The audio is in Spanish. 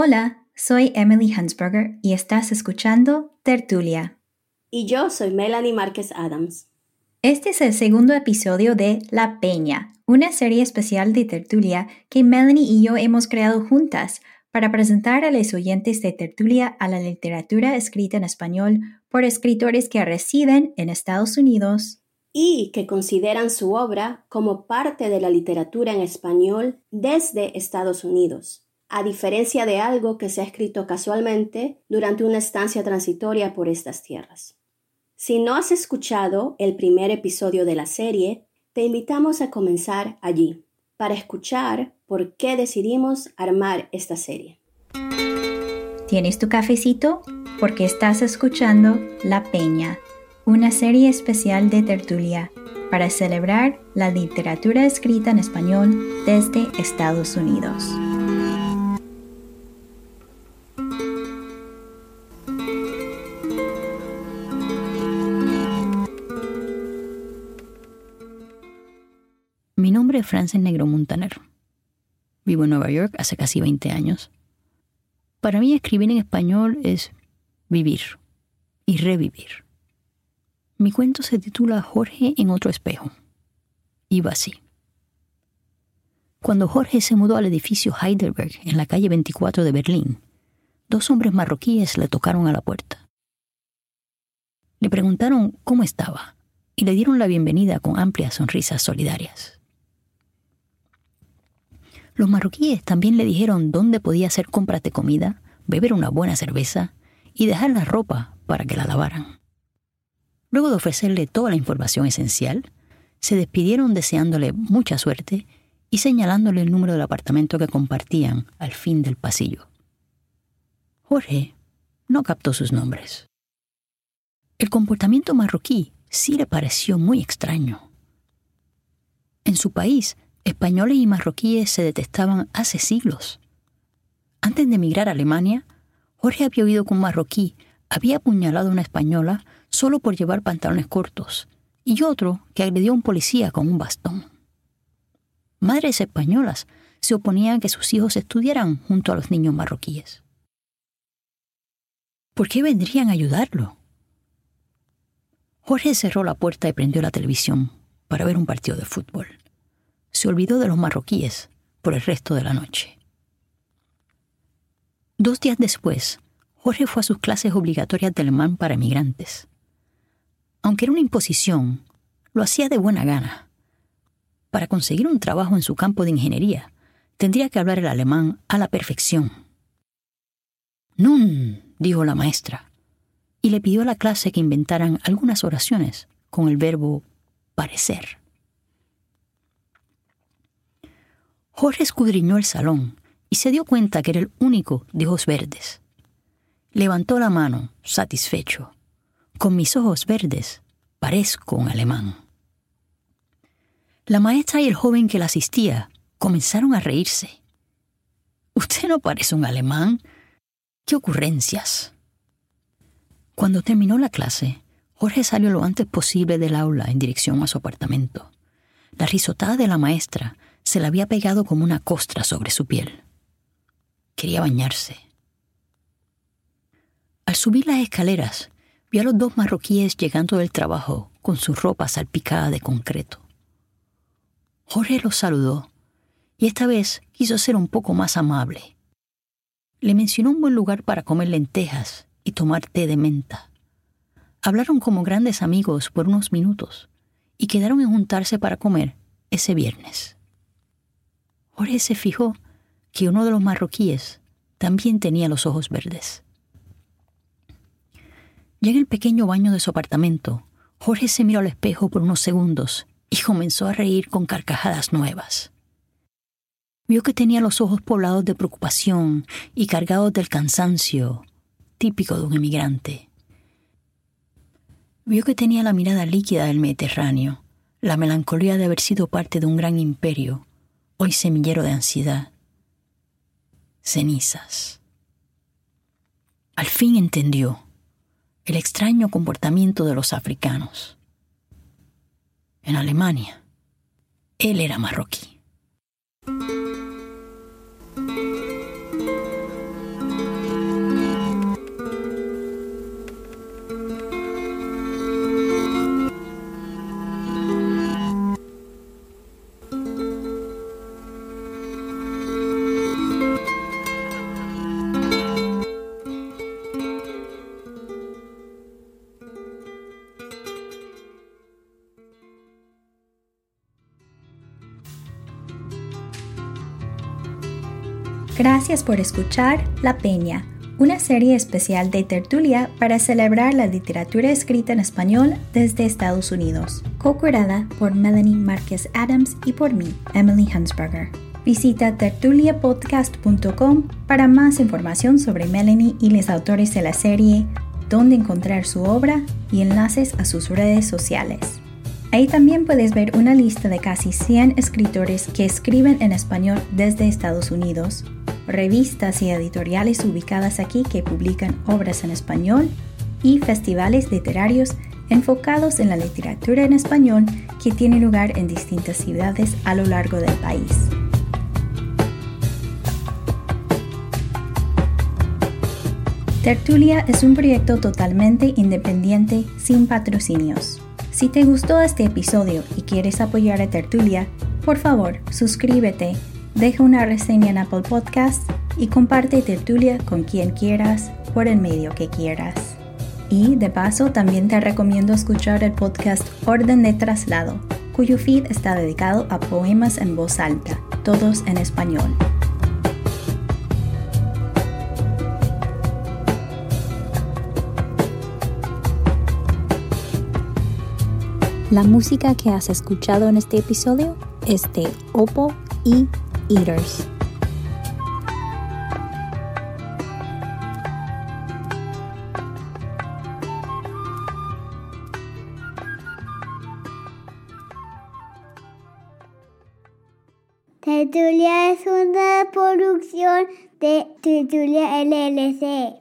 Hola, soy Emily Hansberger y estás escuchando Tertulia. Y yo soy Melanie Márquez Adams. Este es el segundo episodio de La Peña, una serie especial de Tertulia que Melanie y yo hemos creado juntas para presentar a los oyentes de Tertulia a la literatura escrita en español por escritores que residen en Estados Unidos y que consideran su obra como parte de la literatura en español desde Estados Unidos, a diferencia de algo que se ha escrito casualmente durante una estancia transitoria por estas tierras. Si no has escuchado el primer episodio de la serie, te invitamos a comenzar allí para escuchar por qué decidimos armar esta serie. ¿Tienes tu cafecito? Porque estás escuchando La Peña, una serie especial de tertulia para celebrar la literatura escrita en español desde Estados Unidos. Mi nombre es Frances Negro Montaner. Vivo en Nueva York hace casi 20 años. Para mí escribir en español es vivir y revivir. Mi cuento se titula Jorge en otro espejo. Iba así. Cuando Jorge se mudó al edificio Heidelberg en la calle 24 de Berlín, dos hombres marroquíes le tocaron a la puerta. Le preguntaron cómo estaba y le dieron la bienvenida con amplias sonrisas solidarias. Los marroquíes también le dijeron dónde podía hacer compras de comida, beber una buena cerveza y dejar la ropa para que la lavaran. Luego de ofrecerle toda la información esencial, se despidieron deseándole mucha suerte y señalándole el número del apartamento que compartían al fin del pasillo. Jorge no captó sus nombres. El comportamiento marroquí sí le pareció muy extraño. En su país españoles y marroquíes se detestaban hace siglos. Antes de emigrar a Alemania, Jorge había oído que un marroquí había apuñalado a una española solo por llevar pantalones cortos, y otro que agredió a un policía con un bastón. Madres españolas se oponían a que sus hijos estudiaran junto a los niños marroquíes. ¿Por qué vendrían a ayudarlo? Jorge cerró la puerta y prendió la televisión para ver un partido de fútbol se olvidó de los marroquíes por el resto de la noche. Dos días después, Jorge fue a sus clases obligatorias de alemán para emigrantes. Aunque era una imposición, lo hacía de buena gana. Para conseguir un trabajo en su campo de ingeniería, tendría que hablar el alemán a la perfección. Nun, dijo la maestra, y le pidió a la clase que inventaran algunas oraciones con el verbo parecer. Jorge escudriñó el salón y se dio cuenta que era el único de ojos verdes. Levantó la mano, satisfecho. Con mis ojos verdes, parezco un alemán. La maestra y el joven que la asistía comenzaron a reírse. Usted no parece un alemán. ¡Qué ocurrencias! Cuando terminó la clase, Jorge salió lo antes posible del aula en dirección a su apartamento. La risotada de la maestra se le había pegado como una costra sobre su piel. Quería bañarse. Al subir las escaleras, vio a los dos marroquíes llegando del trabajo con su ropa salpicada de concreto. Jorge los saludó y esta vez quiso ser un poco más amable. Le mencionó un buen lugar para comer lentejas y tomar té de menta. Hablaron como grandes amigos por unos minutos y quedaron en juntarse para comer ese viernes. Jorge se fijó que uno de los marroquíes también tenía los ojos verdes. Ya en el pequeño baño de su apartamento, Jorge se miró al espejo por unos segundos y comenzó a reír con carcajadas nuevas. Vio que tenía los ojos poblados de preocupación y cargados del cansancio típico de un emigrante. Vio que tenía la mirada líquida del Mediterráneo, la melancolía de haber sido parte de un gran imperio hoy semillero de ansiedad, cenizas. Al fin entendió el extraño comportamiento de los africanos. En Alemania, él era marroquí. Gracias por escuchar La Peña, una serie especial de tertulia para celebrar la literatura escrita en español desde Estados Unidos, co-curada por Melanie Márquez Adams y por mí, Emily Hansberger. Visita tertuliapodcast.com para más información sobre Melanie y los autores de la serie, dónde encontrar su obra y enlaces a sus redes sociales. Ahí también puedes ver una lista de casi 100 escritores que escriben en español desde Estados Unidos, revistas y editoriales ubicadas aquí que publican obras en español y festivales literarios enfocados en la literatura en español que tienen lugar en distintas ciudades a lo largo del país. Tertulia es un proyecto totalmente independiente sin patrocinios. Si te gustó este episodio y quieres apoyar a Tertulia, por favor, suscríbete, deja una reseña en Apple Podcasts y comparte Tertulia con quien quieras por el medio que quieras. Y de paso, también te recomiendo escuchar el podcast Orden de Traslado, cuyo feed está dedicado a poemas en voz alta, todos en español. La música que has escuchado en este episodio es de Oppo y Eaters. Tertulia es una producción de Tertulia LLC.